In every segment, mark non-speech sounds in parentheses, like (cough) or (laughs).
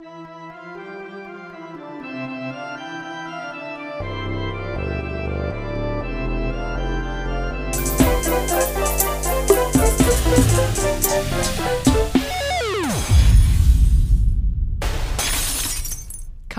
Come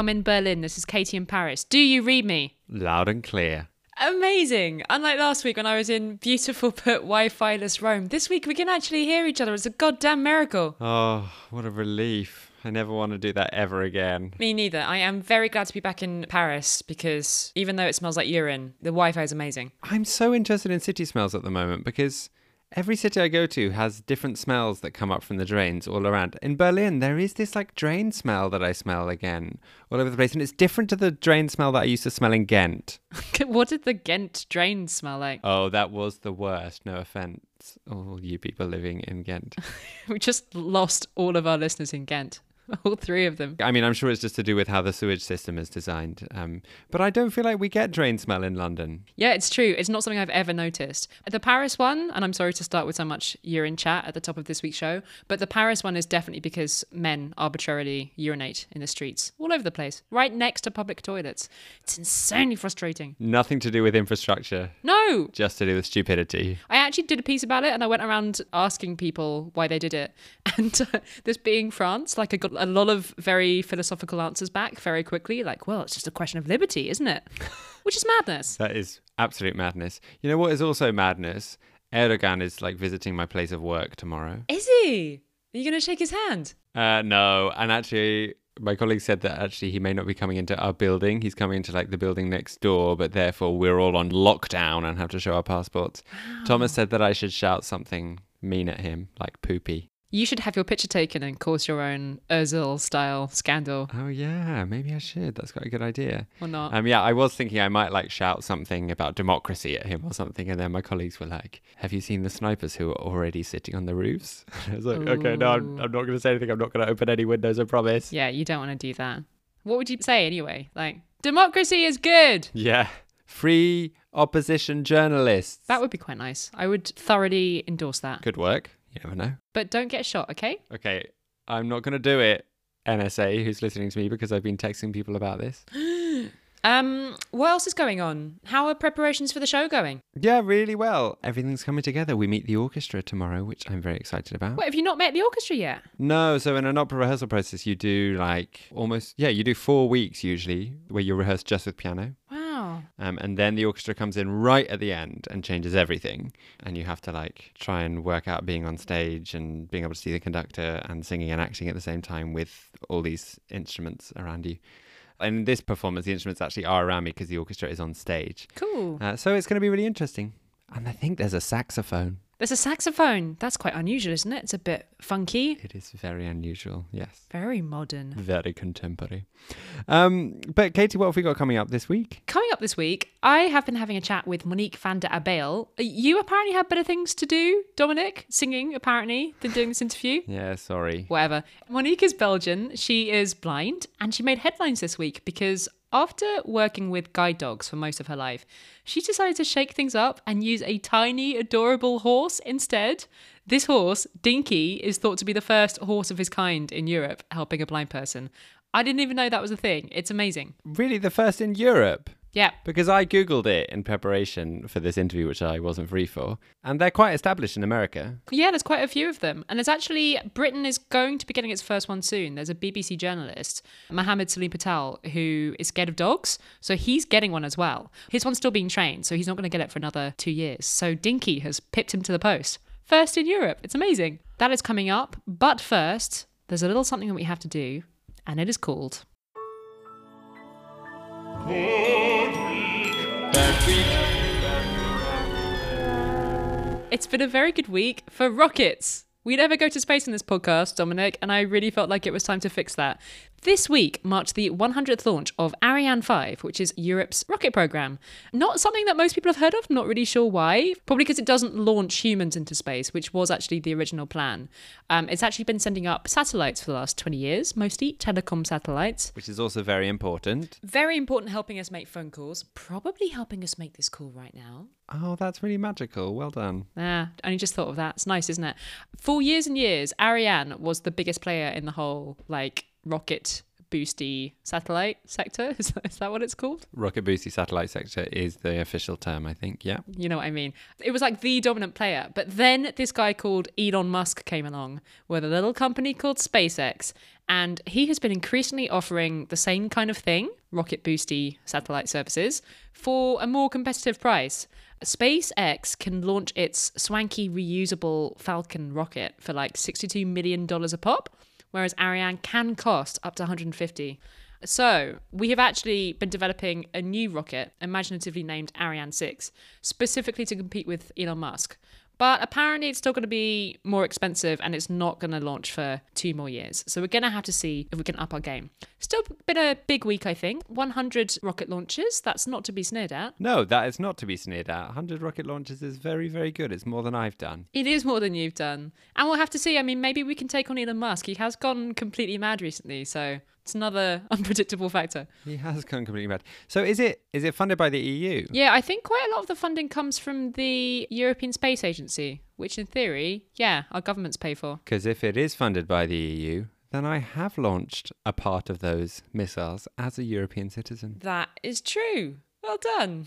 in Berlin. This is Katie in Paris. Do you read me? Loud and clear. Amazing. Unlike last week when I was in beautiful (laughs) but Wi Fi less Rome, this week we can actually hear each other. It's a goddamn miracle. Oh, what a relief. I never want to do that ever again. Me neither. I am very glad to be back in Paris because even though it smells like urine, the Wi Fi is amazing. I'm so interested in city smells at the moment because every city I go to has different smells that come up from the drains all around. In Berlin, there is this like drain smell that I smell again all over the place, and it's different to the drain smell that I used to smell in Ghent. (laughs) what did the Ghent drain smell like? Oh, that was the worst. No offense, all you people living in Ghent. (laughs) we just lost all of our listeners in Ghent. (laughs) All three of them. I mean, I'm sure it's just to do with how the sewage system is designed. Um, but I don't feel like we get drain smell in London. Yeah, it's true. It's not something I've ever noticed. The Paris one, and I'm sorry to start with so much urine chat at the top of this week's show, but the Paris one is definitely because men arbitrarily urinate in the streets all over the place, right next to public toilets. It's insanely frustrating. Nothing to do with infrastructure. No! Just to do with stupidity. I actually did a piece about it and I went around asking people why they did it. (laughs) And uh, this being France, like I got a lot of very philosophical answers back very quickly, like, well, it's just a question of liberty, isn't it? (laughs) Which is madness. That is absolute madness. You know what is also madness? Erdogan is like visiting my place of work tomorrow. Is he? Are you going to shake his hand? Uh, no, and actually, my colleague said that actually he may not be coming into our building. He's coming into like the building next door, but therefore we're all on lockdown and have to show our passports. Wow. Thomas said that I should shout something mean at him, like poopy. You should have your picture taken and cause your own Özil style scandal. Oh yeah, maybe I should. That's quite a good idea. Or not? Um, yeah, I was thinking I might like shout something about democracy at him or something, and then my colleagues were like, "Have you seen the snipers who are already sitting on the roofs?" (laughs) I was like, Ooh. "Okay, no, I'm, I'm not going to say anything. I'm not going to open any windows. I promise." Yeah, you don't want to do that. What would you say anyway? Like, democracy is good. Yeah, free opposition journalists. That would be quite nice. I would thoroughly endorse that. Good work. You never know. But don't get shot, okay? Okay, I'm not going to do it, NSA, who's listening to me because I've been texting people about this. (gasps) um, what else is going on? How are preparations for the show going? Yeah, really well. Everything's coming together. We meet the orchestra tomorrow, which I'm very excited about. Wait, have you not met the orchestra yet? No, so in an opera rehearsal process, you do like almost, yeah, you do four weeks usually where you rehearse just with piano. Wow. Um, and then the orchestra comes in right at the end and changes everything. And you have to like try and work out being on stage and being able to see the conductor and singing and acting at the same time with all these instruments around you. In this performance, the instruments actually are around me because the orchestra is on stage. Cool. Uh, so it's going to be really interesting. And I think there's a saxophone. There's a saxophone. That's quite unusual, isn't it? It's a bit funky. It is very unusual, yes. Very modern. Very contemporary. Um, but Katie, what have we got coming up this week? Coming up this week, I have been having a chat with Monique Van den Abbeel. You apparently have better things to do, Dominic, singing apparently, than doing this interview. (laughs) yeah, sorry. Whatever. Monique is Belgian. She is blind, and she made headlines this week because after working with guide dogs for most of her life, she decided to shake things up and use a tiny, adorable horse instead. This horse, Dinky, is thought to be the first horse of his kind in Europe helping a blind person. I didn't even know that was a thing. It's amazing. Really, the first in Europe? Yeah. Because I Googled it in preparation for this interview, which I wasn't free for. And they're quite established in America. Yeah, there's quite a few of them. And there's actually, Britain is going to be getting its first one soon. There's a BBC journalist, Mohammed Salim Patel, who is scared of dogs. So he's getting one as well. His one's still being trained, so he's not going to get it for another two years. So Dinky has pipped him to the post. First in Europe. It's amazing. That is coming up. But first, there's a little something that we have to do, and it is called. It's been a very good week for rockets. We never go to space in this podcast, Dominic, and I really felt like it was time to fix that. This week marked the 100th launch of Ariane 5, which is Europe's rocket program. Not something that most people have heard of, not really sure why. Probably because it doesn't launch humans into space, which was actually the original plan. Um, it's actually been sending up satellites for the last 20 years, mostly telecom satellites. Which is also very important. Very important, helping us make phone calls. Probably helping us make this call right now. Oh, that's really magical. Well done. Yeah, only just thought of that. It's nice, isn't it? For years and years, Ariane was the biggest player in the whole, like, rocket boosty satellite sector. (laughs) Is that, is that what it's called? Rocket boosty satellite sector is the official term, I think. Yeah. You know what I mean? It was like the dominant player. But then this guy called Elon Musk came along with a little company called SpaceX. And he has been increasingly offering the same kind of thing, rocket boosty satellite services, for a more competitive price. SpaceX can launch its swanky reusable Falcon rocket for like $62 million a pop, whereas Ariane can cost up to 150. So, we have actually been developing a new rocket, imaginatively named Ariane 6, specifically to compete with Elon Musk. But apparently, it's still going to be more expensive and it's not going to launch for two more years. So, we're going to have to see if we can up our game. Still been a big week, I think. 100 rocket launches. That's not to be sneered at. No, that is not to be sneered at. 100 rocket launches is very, very good. It's more than I've done. It is more than you've done. And we'll have to see. I mean, maybe we can take on Elon Musk. He has gone completely mad recently. So, it's another (laughs) unpredictable factor. He has gone completely mad. So is it is it funded by the EU? Yeah, I think quite a lot of the funding comes from the European Space Agency, which in theory, yeah, our governments pay for. Because if it is funded by the EU, then I have launched a part of those missiles as a European citizen. That is true. Well done.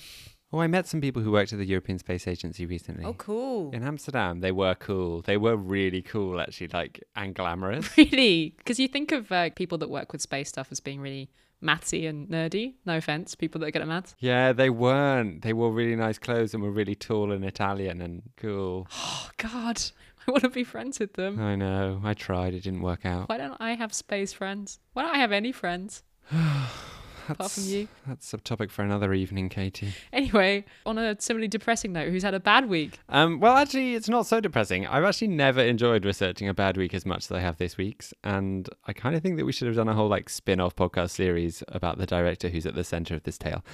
Oh, I met some people who worked at the European Space Agency recently. Oh, cool. In Amsterdam, they were cool. They were really cool, actually, like and glamorous. (laughs) Really? Because you think of uh, people that work with space stuff as being really mathsy and nerdy. No offense, people that are good at maths. yeah, they weren't. They wore really nice clothes and were really tall and Italian and cool. (gasps) Oh, God. (laughs) I want to be friends with them. I know. I tried. It didn't work out. Why don't I have space friends? Why don't I have any friends? (sighs) (sighs) (sighs) Apart from That's- you. That's a topic for another evening, Katie. Anyway, on a similarly depressing note, who's had a bad week? Um, well, actually, it's not so depressing. I've actually never enjoyed researching a bad week as much as I have this week's, and I kind of think that we should have done a whole like spin-off podcast series about the director who's at the center of this tale.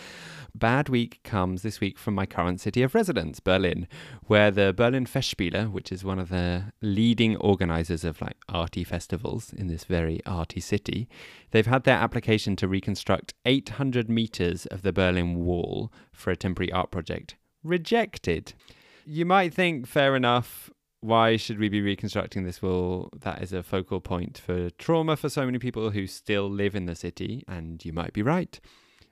Bad week comes this week from my current city of residence, Berlin, where the Berlin Festspiele, which is one of the leading organizers of like arty festivals in this very arty city, they've had their application to reconstruct 800 meters of the Berlin Wall for a temporary art project rejected. You might think, fair enough. Why should we be reconstructing this wall? That is a focal point for trauma for so many people who still live in the city, and you might be right.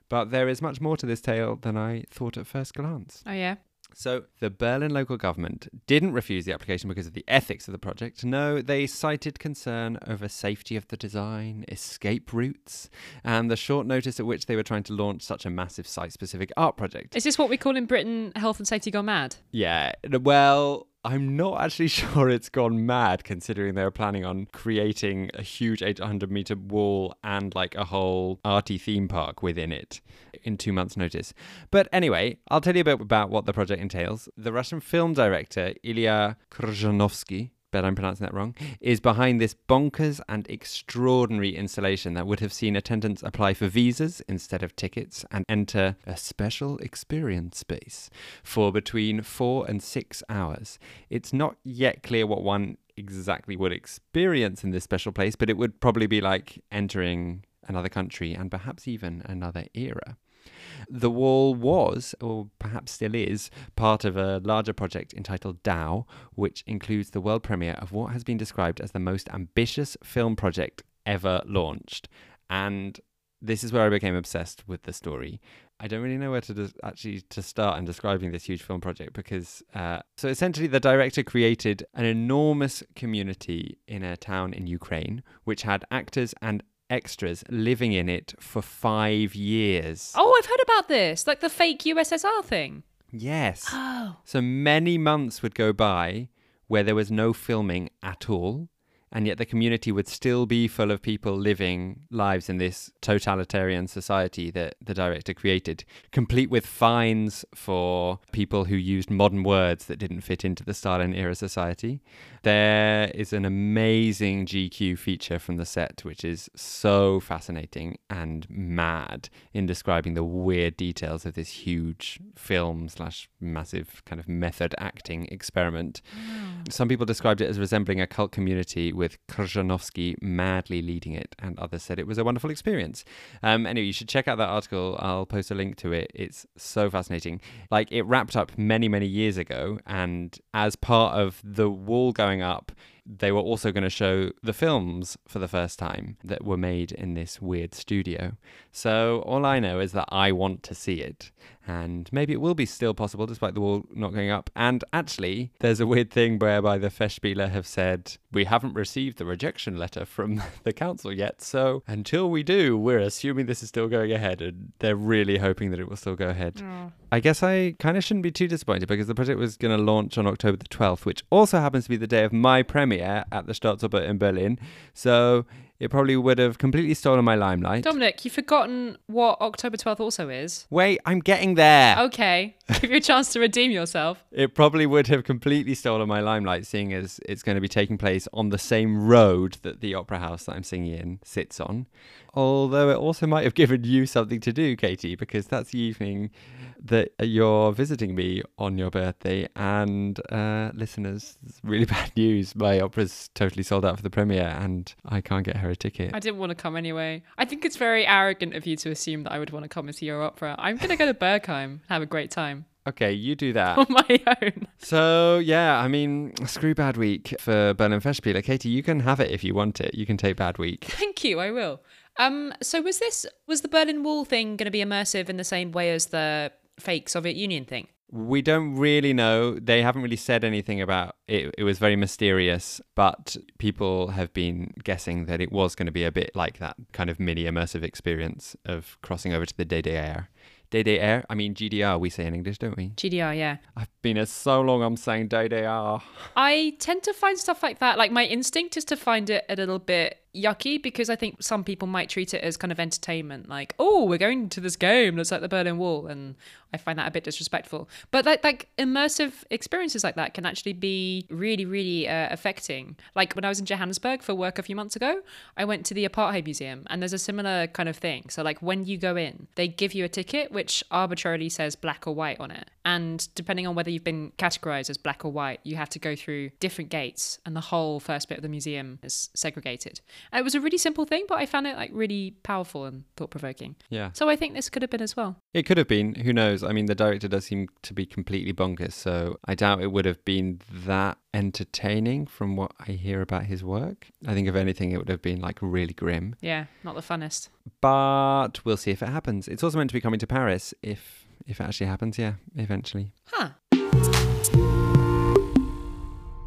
But there is much more to this tale than I thought at first glance. Oh, yeah. So, the Berlin local government didn't refuse the application because of the ethics of the project. No, they cited concern over safety of the design, escape routes, and the short notice at which they were trying to launch such a massive site specific art project. Is this what we call in Britain health and safety gone mad? Yeah, well, I'm not actually (laughs) sure it's gone mad considering they were planning on creating a huge 800 meter wall and like a whole arty theme park within it in two months' notice. But anyway, I'll tell you a bit about what the project entails. The Russian film director Ilya Khrzhanovsky. Bet I'm pronouncing that wrong, is behind this bonkers and extraordinary installation that would have seen attendants apply for visas instead of tickets and enter a special experience space for between four and six hours. It's not yet clear what one exactly would experience in this special place, but it would probably be like entering another country and perhaps even another era. The wall was, or perhaps still is, part of a larger project entitled DAU, which includes the world premiere of what has been described as the most ambitious film project ever launched. And this is where I became obsessed with the story. I don't really know where to actually to start in describing this huge film project because uh, so essentially the director created an enormous community in a town in Ukraine which had actors and extras living in it for five years. Oh, I've heard about this. Like the fake USSR thing. Yes. (gasps) Oh. So many months would go by where there was no filming at all, and yet the community would still be full of people living lives in this totalitarian society that the director created, complete with fines for people who used modern words that didn't fit into the Stalin era society. There is an amazing GQ feature from the set, which is so fascinating and mad in describing the weird details of this huge film slash massive kind of method acting experiment. Some people described it as resembling a cult community with Khrzhanovsky madly leading it, and others said it was a wonderful experience. Um, anyway, you should check out that article. I'll post a link to it. It's so fascinating. Like, it wrapped up many, many years ago, and as part of the wall going up, they were also going to show the films for the first time that were made in this weird studio. So all I know is that I want to see it. And maybe it will be still possible despite the wall not going up. And actually, there's a weird thing whereby the Festspiele have said, we haven't received the rejection letter from (laughs) the council yet. So until we do, we're assuming this is still going ahead. And they're really hoping that it will still go ahead. Mm. I guess I kind of shouldn't be too disappointed because the project was going to launch on October the 12th, which also happens to be the day of my premiere at the Staatsoper in Berlin. So it probably would have completely stolen my limelight. Dominic, you've forgotten what October 12th also is. Wait, I'm getting there. Okay, (laughs) give you a chance to redeem yourself. It probably would have completely stolen my limelight, seeing as it's going to be taking place on the same road that the opera house that I'm singing in sits on. Although it also might have given you something to do, Katie, because that's the evening that you're visiting me on your birthday. And uh, listeners, really (laughs) bad news. My opera's totally sold out for the premiere, and I can't get her a ticket. I didn't want to come anyway. I think it's very arrogant of you to assume that I would want to come and see your opera. I'm going to go to Berghain and (laughs) have a great time Okay, you do that. (laughs) on my own. So yeah, I mean, screw bad week for Berlin Festspiele. Katie, you can have it if you want it. You can take bad week. (laughs) Thank you, I will. Um, so was this was the Berlin Wall thing going to be immersive in the same way as the fake Soviet Union thing? We don't really know. They haven't really said anything about it. It was very mysterious, but people have been guessing that it was going to be a bit like that kind of mini immersive experience of crossing over to the DDR. DDR, I mean GDR, we say in English, don't we? GDR, yeah. I've been here so long, I'm saying DDR. I tend to find stuff like that. Like my instinct is to find it a little bit yucky because I think some people might treat it as kind of entertainment. Like, oh, we're going to this game that's like the Berlin Wall, and I find that a bit disrespectful. But like, like immersive experiences like that can actually be really, really uh, affecting. Like when I was in Johannesburg for work a few months ago, I went to the Apartheid Museum, and there's a similar kind of thing. So like when you go in, they give you a ticket which arbitrarily says black or white on it, and depending on whether you've been categorized as black or white, you have to go through different gates, and the whole first bit of the museum is segregated. It was a really simple thing, but I found it like really powerful and thought provoking. Yeah. So I think this could have been as well. It could have been. Who knows? I mean, the director does seem to be completely bonkers, so I doubt it would have been that entertaining from what I hear about his work. I think, if anything, it would have been like really grim. Yeah, not the funnest. But we'll see if it happens. It's also meant to be coming to Paris if if it actually happens. Yeah, eventually. Huh.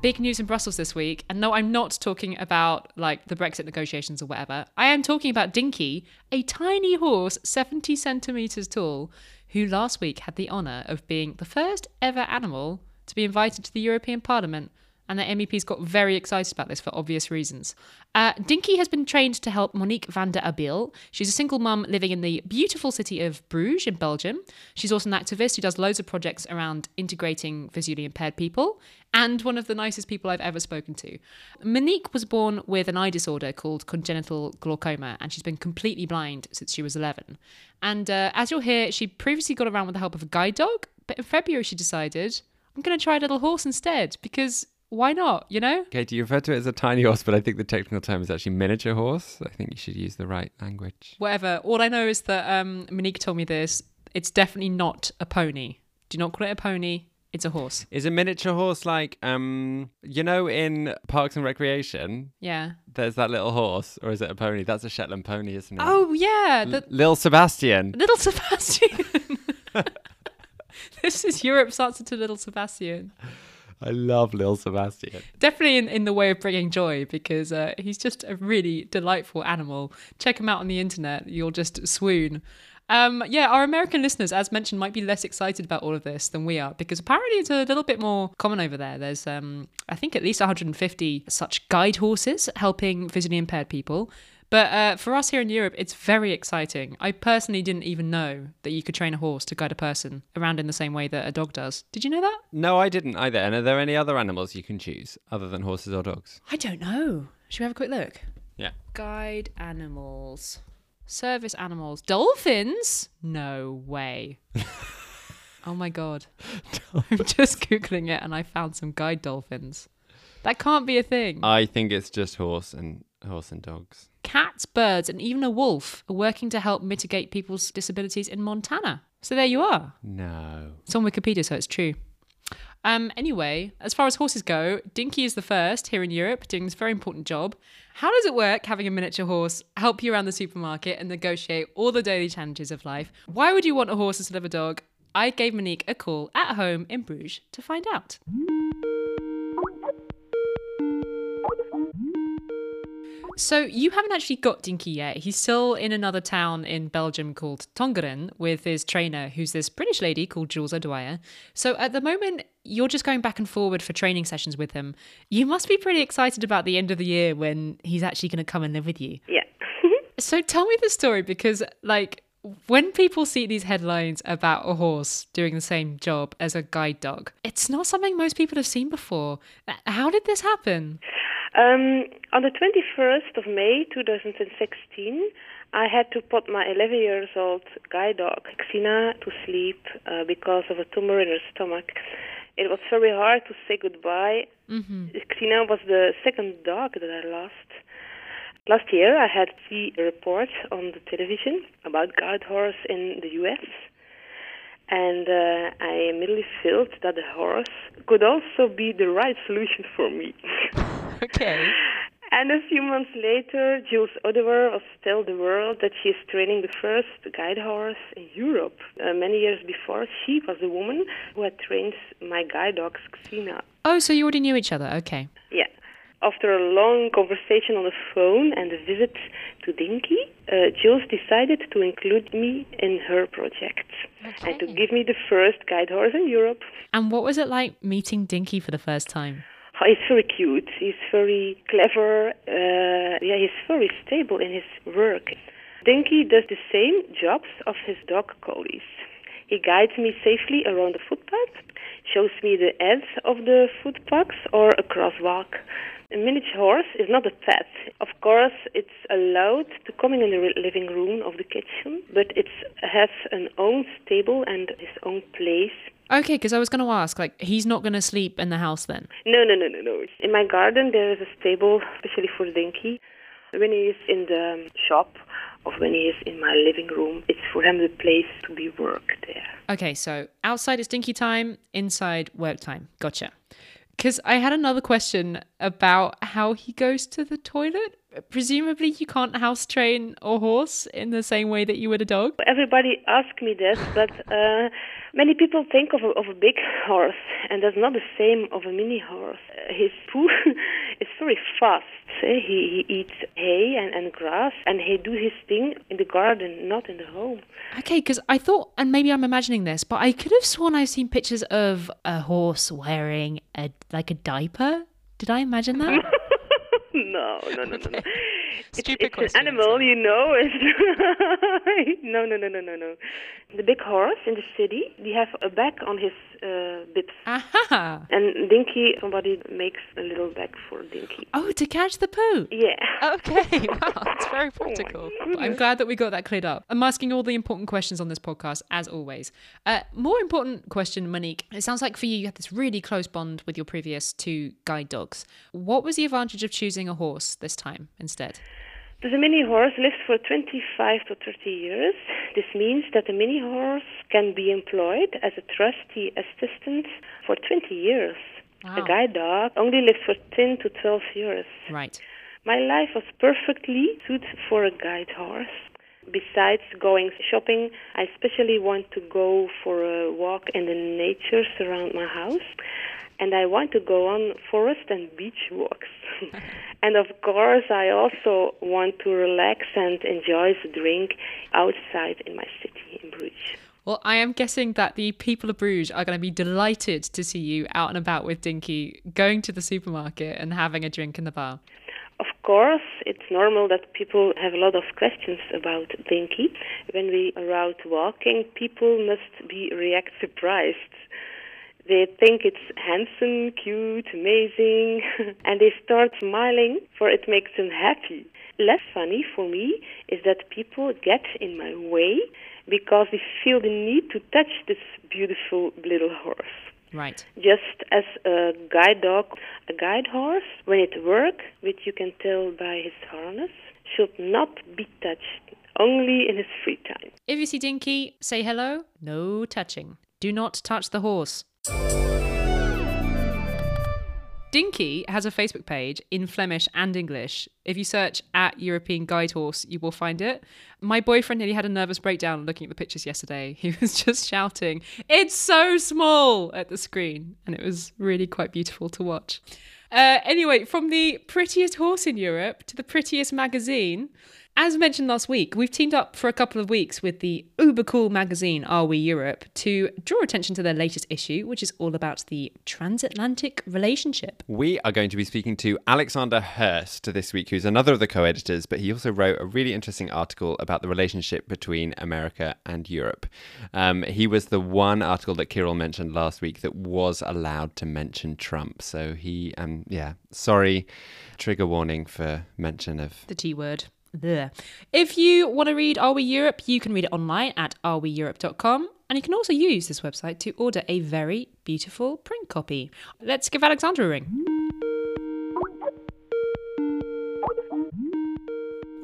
Big news in Brussels this week. And no, I'm not talking about like the Brexit negotiations or whatever. I am talking about Dinky, a tiny horse 70 centimeters tall, who last week had the honour of being the first ever animal to be invited to the European Parliament. And the MEPs got very excited about this for obvious reasons. Uh, Dinky has been trained to help Monique Van den Abbeel. She's a single mum living in the beautiful city of Bruges in Belgium. She's also an activist who does loads of projects around integrating visually impaired people and one of the nicest people I've ever spoken to. Monique was born with an eye disorder called congenital glaucoma, and she's been completely blind since she was 11. And uh, as you'll hear, she previously got around with the help of a guide dog, but in February she decided, I'm going to try a little horse instead because why not, you know? Katie, you refer to it as a tiny horse, but I think the technical term is actually miniature horse. I think you should use the right language. Whatever. All I know is that um, Monique told me this. It's definitely not a pony. Do not call it a pony. It's a horse. Is a miniature horse like um you know in Parks and Recreation Yeah. there's that little horse or is it a pony? That's a Shetland pony, isn't it? Oh yeah, the L- Lil Sebastian. little (laughs) Sebastian. (laughs) this is Europe's answer to little Sebastian. I love Lil Sebastian. Definitely in, in the way of bringing joy because uh, he's just a really delightful animal. Check him out on the internet; you'll just swoon. Um, yeah, our American listeners, as mentioned, might be less excited about all of this than we are because apparently it's a little bit more common over there. There's, um, I think, at least 150 such guide horses helping visually impaired people. But uh, for us here in Europe, it's very exciting. I personally didn't even know that you could train a horse to guide a person around in the same way that a dog does. Did you know that? No, I didn't either. And are there any other animals you can choose other than horses or dogs? I don't know. Should we have a quick look? Yeah. Guide animals. Service animals. Dolphins? No way. (laughs) oh my god. I'm just Googling it and I found some guide dolphins. That can't be a thing. I think it's just horse and horse and dogs. Cats, birds, and even a wolf are working to help mitigate people's disabilities in Montana. So there you are. No. It's on Wikipedia, so it's true. Um, anyway, as far as horses go, Dinky is the first here in Europe doing this very important job. How does it work having a miniature horse help you around the supermarket and negotiate all the daily challenges of life? Why would you want a horse instead of a dog? I gave Monique a call at home in Bruges to find out. So you haven't actually got Dinky yet. He's still in another town in Belgium called Tongeren with his trainer, who's this British lady called Jules O'Dwyer. So at the moment, you're just going back and forward for training sessions with him. You must be pretty excited about the end of the year when he's actually going to come and live with you. Yeah. (laughs) So tell me the story because, like, when people see these headlines about a horse doing the same job as a guide dog, it's not something most people have seen before. How did this happen? Um, on the 21st of May 2016, I had to put my 11 years old guide dog, Xena, to sleep uh, because of a tumor in her stomach. It was very hard to say goodbye. Mm-hmm. Xena was the second dog that I lost. Last year, I had a report on the television about guide horse in the U.S. And uh, I immediately felt that the horse could also be the right solution for me. (laughs) (laughs) Okay. And a few months later, Jules O'Dwyer was tell the world that she is training the first guide horse in Europe. Uh, many years before, she was the woman who had trained my guide dog, Xena. Oh, so you already knew each other. Okay. Yeah. After a long conversation on the phone and a visit to Dinky, uh, Jules decided to include me in her project okay. and to give me the first guide horse in Europe. And what was it like meeting Dinky for the first time? Oh, he's very cute. He's very clever. Uh, yeah, he's very stable in his work. Dinky does the same jobs of his dog collies. He guides me safely around the footpath, shows me the edge of the footpaths or a crosswalk. A miniature horse is not a pet. Of course, it's allowed to come in the living room of the kitchen, but it has an own stable and its own place Okay, because I was going to ask, like, he's not going to sleep in the house then? No, no, no, no, no. In my garden, there is a stable, especially for Dinky. When he is in the shop or when he is in my living room, it's for him the place to be work there. Okay, so outside is Dinky time, inside work time. Gotcha. Because I had another question about how he goes to the toilet. Presumably, you can't house train a horse in the same way that you would a dog. Everybody asks me this, but uh, many people think of a, of a big horse, and that's not the same of a mini horse. Uh, his poo (laughs) is very fast. Eh? He, he eats hay and, and grass, and he do his thing in the garden, not in the home. Okay, because I thought, and maybe I'm imagining this, but I could have sworn I've seen pictures of a horse wearing a like a diaper. Did I imagine that? (laughs) (laughs) no, no, no, no, no. Stupid it's, question. an animal, you know. (laughs) no, no, no, no, no, no. The big horse in the city, he have a bag on his uh, bits. Aha! And Dinky, somebody makes a little bag for Dinky. Oh, to catch the poo. Yeah. Okay. Wow, it's (laughs) very practical. Oh I'm glad that we got that cleared up. I'm asking all the important questions on this podcast, as always. Uh, more important question, Monique. It sounds like for you, you had this really close bond with your previous two guide dogs. What was the advantage of choosing a horse this time instead? The mini horse lives for 25 to 30 years. This means that the mini horse can be employed as a trusty assistant for 20 years. Wow. A guide dog only lives for 10 to 12 years. Right. My life was perfectly suited for a guide horse. Besides going shopping, I especially want to go for a walk in the nature around my house and I want to go on forest and beach walks. (laughs) and of course, I also want to relax and enjoy the drink outside in my city in Bruges. Well, I am guessing that the people of Bruges are going to be delighted to see you out and about with Dinky, going to the supermarket and having a drink in the bar. Of course, it's normal that people have a lot of questions about Dinky. When we are out walking, people must be react surprised. They think it's handsome, cute, amazing, (laughs) and they start smiling for it makes them happy. Less funny for me is that people get in my way because they feel the need to touch this beautiful little horse. Right. Just as a guide dog, a guide horse, when it works, which you can tell by his harness, should not be touched, only in his free time. If you see Dinky, say hello. No touching. Do not touch the horse. Dinky has a Facebook page in Flemish and English. If you search at European Guide Horse, you will find it. My boyfriend nearly had a nervous breakdown looking at the pictures yesterday. (laughs) He was just shouting, It's so small at the screen. And it was really quite beautiful to watch. Uh, anyway, from the prettiest horse in Europe to the prettiest magazine, as mentioned last week, we've teamed up for a couple of weeks with the uber cool magazine Are We Europe to draw attention to their latest issue, which is all about the transatlantic relationship. We are going to be speaking to Alexander Hurst this week, who's another of the co editors, but he also wrote a really interesting article about the relationship between America and Europe. Um, he was the one article that Kirill mentioned last week that was allowed to mention Trump. So he, um, yeah, sorry, trigger warning for mention of the T word. Blech. If you want to read Are We Europe, you can read it online at areweeurope.com. And you can also use this website to order a very beautiful print copy. Let's give Alexander a ring.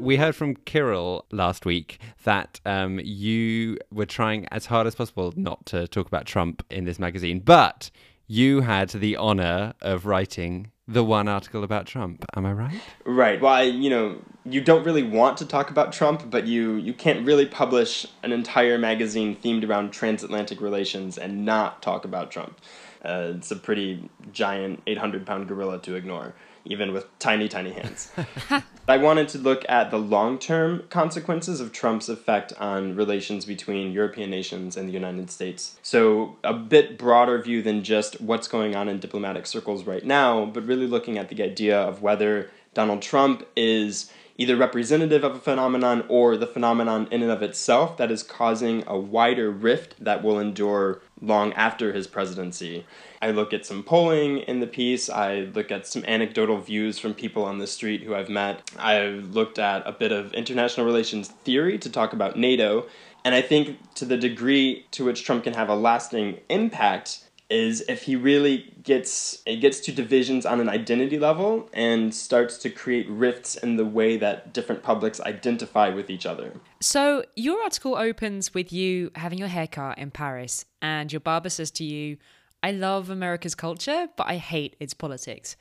we heard from Kirill last week that um, you were trying as hard as possible not to talk about Trump in this magazine, but you had the honor of writing the one article about Trump. Am I right? Right. Well, I, you know, you don't really want to talk about Trump, but you you can't really publish an entire magazine themed around transatlantic relations and not talk about Trump. Uh, it's a pretty giant 800 pound gorilla to ignore even with tiny, tiny hands. (laughs) I wanted to look at the long term consequences of Trump's effect on relations between European nations and the United States. So, a bit broader view than just what's going on in diplomatic circles right now, but really looking at the idea of whether Donald Trump is either representative of a phenomenon or the phenomenon in and of itself that is causing a wider rift that will endure long after his presidency. I look at some polling in the piece. I look at some anecdotal views from people on the street who I've met. I've looked at a bit of international relations theory to talk about NATO. And I think to the degree to which Trump can have a lasting impact is if he really gets it gets to divisions on an identity level and starts to create rifts in the way that different publics identify with each other. So your article opens with you having your haircut in Paris and your barber says to you, I love America's culture, but I hate its politics.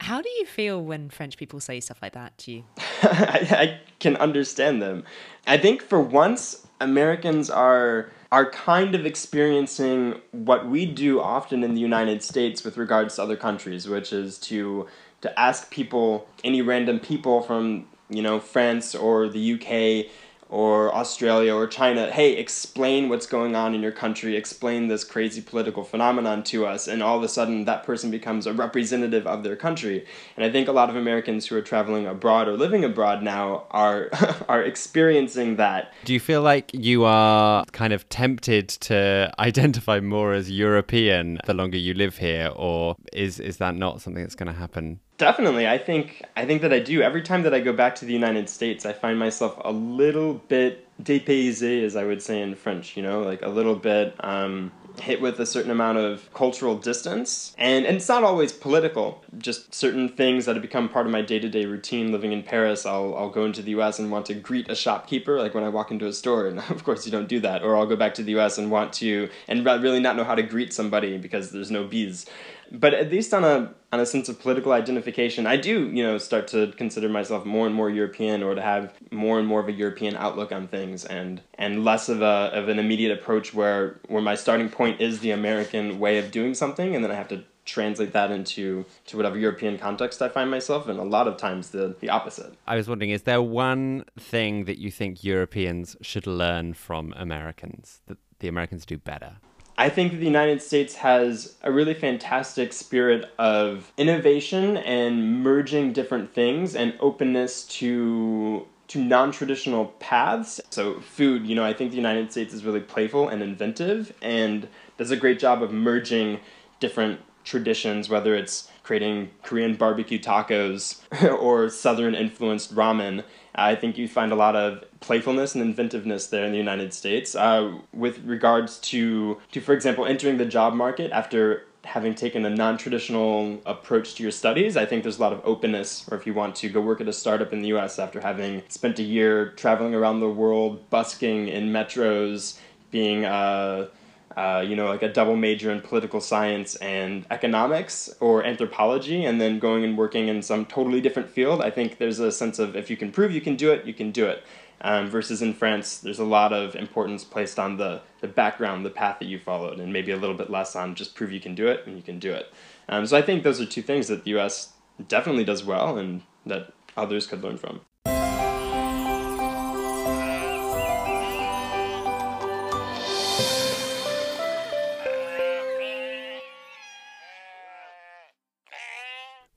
How do you feel when French people say stuff like that to you? (laughs) I, I can understand them. I think for once, Americans are are kind of experiencing what we do often in the United States with regards to other countries, which is to to ask people, any random people from you know France or the UK or Australia or China, hey, explain what's going on in your country, explain this crazy political phenomenon to us, and all of a sudden that person becomes a representative of their country. And I think a lot of Americans who are traveling abroad or living abroad now are (laughs) are experiencing that. Do you feel like you are kind of tempted to identify more as European the longer you live here, or is is that not something that's going to happen? Definitely. I think I think that I do. Every time that I go back to the United States, I find myself a little bit dépaysé, as I would say in French, you know, like a little bit um, hit with a certain amount of cultural distance. And, and it's not always political, just certain things that have become part of my day to day routine living in Paris. I'll, I'll go into the US and want to greet a shopkeeper, like when I walk into a store, and (laughs) of course you don't do that. Or I'll go back to the US and want to, and really not know how to greet somebody because there's no bises but at least on a on a sense of political identification, I do you know start to consider myself more and more European, or to have more and more of a European outlook on things, and and less of a of an immediate approach where where my starting point is the American way of doing something, and then I have to translate that into to whatever European context I find myself in. A lot of times the the opposite. I was wondering, is there one thing that you think Europeans should learn from Americans that the Americans do better? I think the United States has a really fantastic spirit of innovation and merging different things and openness to to non-traditional paths. So food, you know, I think the United States is really playful and inventive and does a great job of merging different traditions, whether it's creating Korean barbecue tacos (laughs) or Southern influenced ramen. I think you find a lot of playfulness and inventiveness there in the United States. Uh, with regards to, to, for example, entering the job market after having taken a non-traditional approach to your studies i think there's a lot of openness or if you want to go work at a startup in the us after having spent a year traveling around the world busking in metros being uh, uh, you know, like a double major in political science and economics or anthropology, and then going and working in some totally different field. I think there's a sense of if you can prove you can do it, you can do it. Um, versus in France, there's a lot of importance placed on the, the background, the path that you followed, and maybe a little bit less on just prove you can do it and you can do it. Um, so I think those are two things that the US definitely does well and that others could learn from.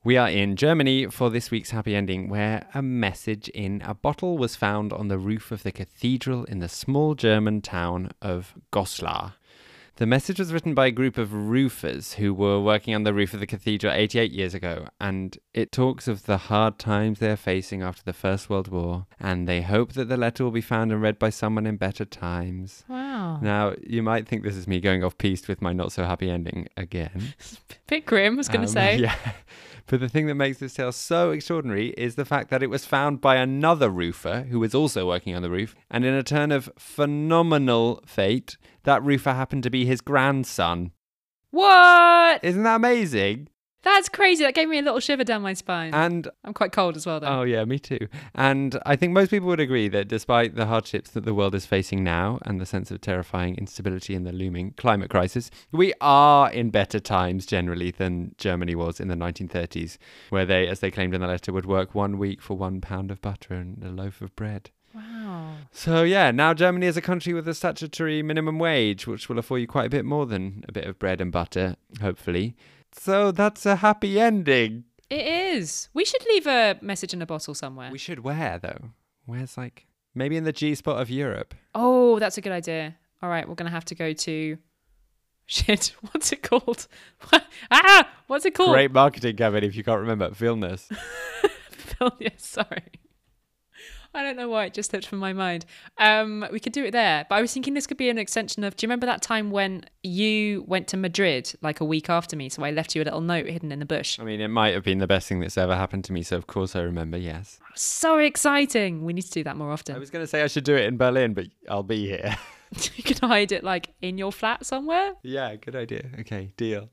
We are in Germany for this week's happy ending, where a message in a bottle was found on the roof of the cathedral in the small German town of Goslar. The message was written by a group of roofers who were working on the roof of the cathedral 88 years ago, and it talks of the hard times they are facing after the First World War, and they hope that the letter will be found and read by someone in better times. Wow. Now, you might think this is me going off piste with my not so happy ending again. (laughs) Bit grim, I was going to Um, say. (laughs) Yeah. But the thing that makes this tale so extraordinary is the fact that it was found by another roofer who was also working on the roof. And in a turn of phenomenal fate, that roofer happened to be his grandson. What? Isn't that amazing? That's crazy. That gave me a little shiver down my spine. And I'm quite cold as well, though. oh, yeah, me too. And I think most people would agree that despite the hardships that the world is facing now and the sense of terrifying instability and the looming climate crisis, we are in better times generally than Germany was in the 1930s, where they, as they claimed in the letter, would work one week for one pound of butter and a loaf of bread. Wow. So, yeah, now Germany is a country with a statutory minimum wage, which will afford you quite a bit more than a bit of bread and butter, hopefully. So, that's a happy ending. It is. We should leave a message in a bottle somewhere. We should wear, though. Where's like, maybe in the G spot of Europe. Oh, that's a good idea. All right, we're going to have to go to. (laughs) Shit, what's it called? (laughs) ah, what's it called? Great marketing, Gavin, if you can't remember. Vilnius. Vilnius, (laughs) sorry. I don't know why it just slipped from my mind. Um, we could do it there, but I was thinking this could be an extension of. Do you remember that time when you went to Madrid like a week after me? So I left you a little note hidden in the bush. I mean, it might have been the best thing that's ever happened to me, so of course I remember, yes. So exciting! We need to do that more often. I was going to say I should do it in Berlin, but I'll be here. (laughs) you could hide it like in your flat somewhere. yeah, good idea. Okay, deal.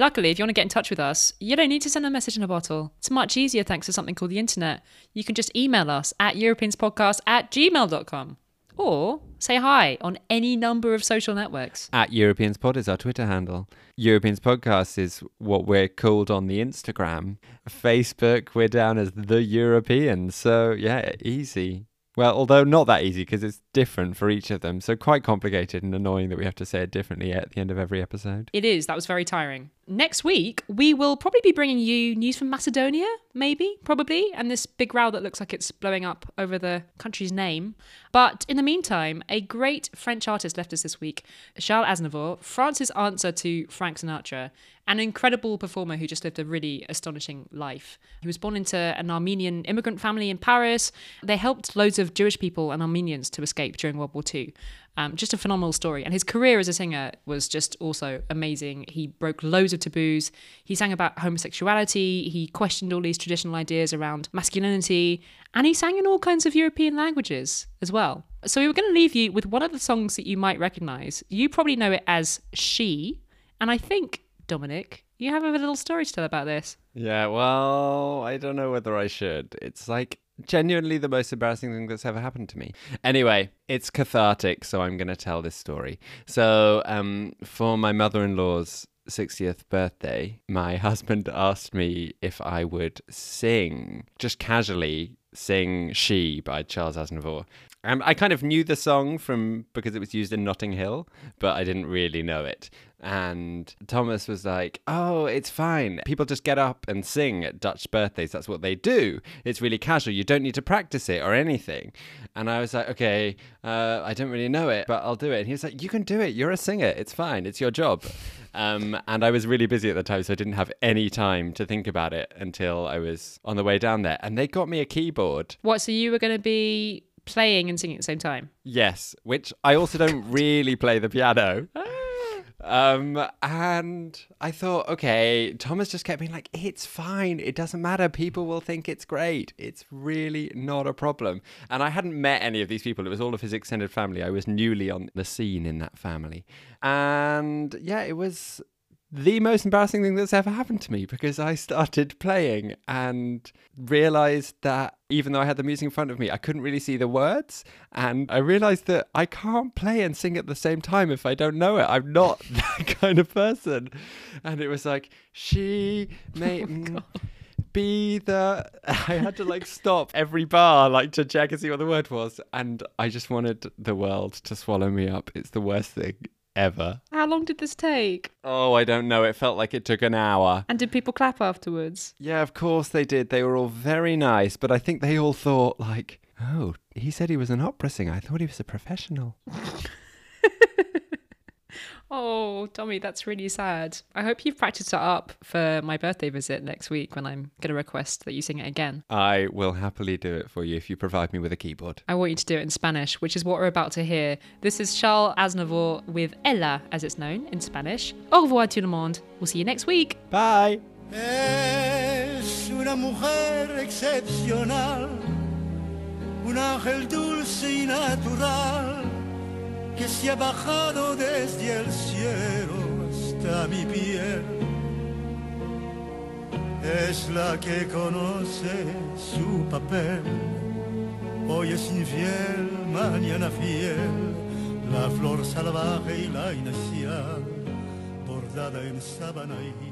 Luckily, if you want to get in touch with us, you don't need to send a message in a bottle. It's much easier thanks to something called the internet. You can just email us at europeanspodcast at gmail.com or say hi on any number of social networks. At Europeans Pod is our Twitter handle. Europeans Podcast is what we're called on the Instagram. Facebook, we're down as the Europeans. So, yeah, easy. Well, although not that easy because it's different for each of them. So, quite complicated and annoying that we have to say it differently at the end of every episode. It is. That was very tiring. Next week, we will probably be bringing you news from Macedonia, maybe, probably, and this big row that looks like it's blowing up over the country's name. But in the meantime, a great French artist left us this week, Charles Aznavour, France's answer to Frank Sinatra, an incredible performer who just lived a really astonishing life. He was born into an Armenian immigrant family in Paris. They helped loads of Jewish people and Armenians to escape during World War II. Um, just a phenomenal story. And his career as a singer was just also amazing. He broke loads of taboos. He sang about homosexuality. He questioned all these traditional ideas around masculinity. And he sang in all kinds of European languages as well. So we were going to leave you with one of the songs that you might recognize. You probably know it as She. And I think, Dominic, you have a little story to tell about this. Yeah, well, I don't know whether I should. It's like genuinely the most embarrassing thing that's ever happened to me. Anyway, it's cathartic, so I'm going to tell this story. So, um, for my mother in law's 60th birthday, my husband asked me if I would sing, just casually sing She by Charles Aznavour. Um, I kind of knew the song from because it was used in Notting Hill, but I didn't really know it. And Thomas was like, "Oh, it's fine. People just get up and sing at Dutch birthdays. That's what they do. It's really casual. You don't need to practice it or anything." And I was like, "Okay, uh, I don't really know it, but I'll do it." And he was like, "You can do it. You're a singer. It's fine. It's your job." Um, and I was really busy at the time, so I didn't have any time to think about it until I was on the way down there. And they got me a keyboard. What, so you were going to be playing and singing at the same time? Yes, which I also don't (laughs) really play the piano. Um, and I thought, okay, Thomas just kept being like, it's fine. It doesn't matter. People will think it's great. It's really not a problem. And I hadn't met any of these people. It was all of his extended family. I was newly on the scene in that family. And yeah, it was the most embarrassing thing that's ever happened to me because I started playing and realized that even though I had the music in front of me, I couldn't really see the words. And I realized that I can't play and sing at the same time if I don't know it. I'm not (laughs) that kind of person. And it was like, she (laughs) may. mm, be the (laughs) I had to like stop every bar like to check and see what the word was and I just wanted the world to swallow me up. It's the worst thing ever. How long did this take? Oh, I don't know. It felt like it took an hour. And did people clap afterwards? Yeah, of course they did. They were all very nice, but I think they all thought like, "Oh, he said he was an opera singer. I thought he was a professional." (laughs) Oh, Tommy, that's really sad. I hope you've practiced it up for my birthday visit next week when I'm going to request that you sing it again. I will happily do it for you if you provide me with a keyboard. I want you to do it in Spanish, which is what we're about to hear. This is Charles Aznavour with Ella, as it's known in Spanish. Au revoir tout le monde. We'll see you next week. Bye. Es una mujer excepcional, un ángel dulce y natural, que se ha bajado desde el cielo hasta mi piel. Es la que conoce su papel, hoy es infiel, mañana fiel, la flor salvaje y la inicial, bordada en sábana y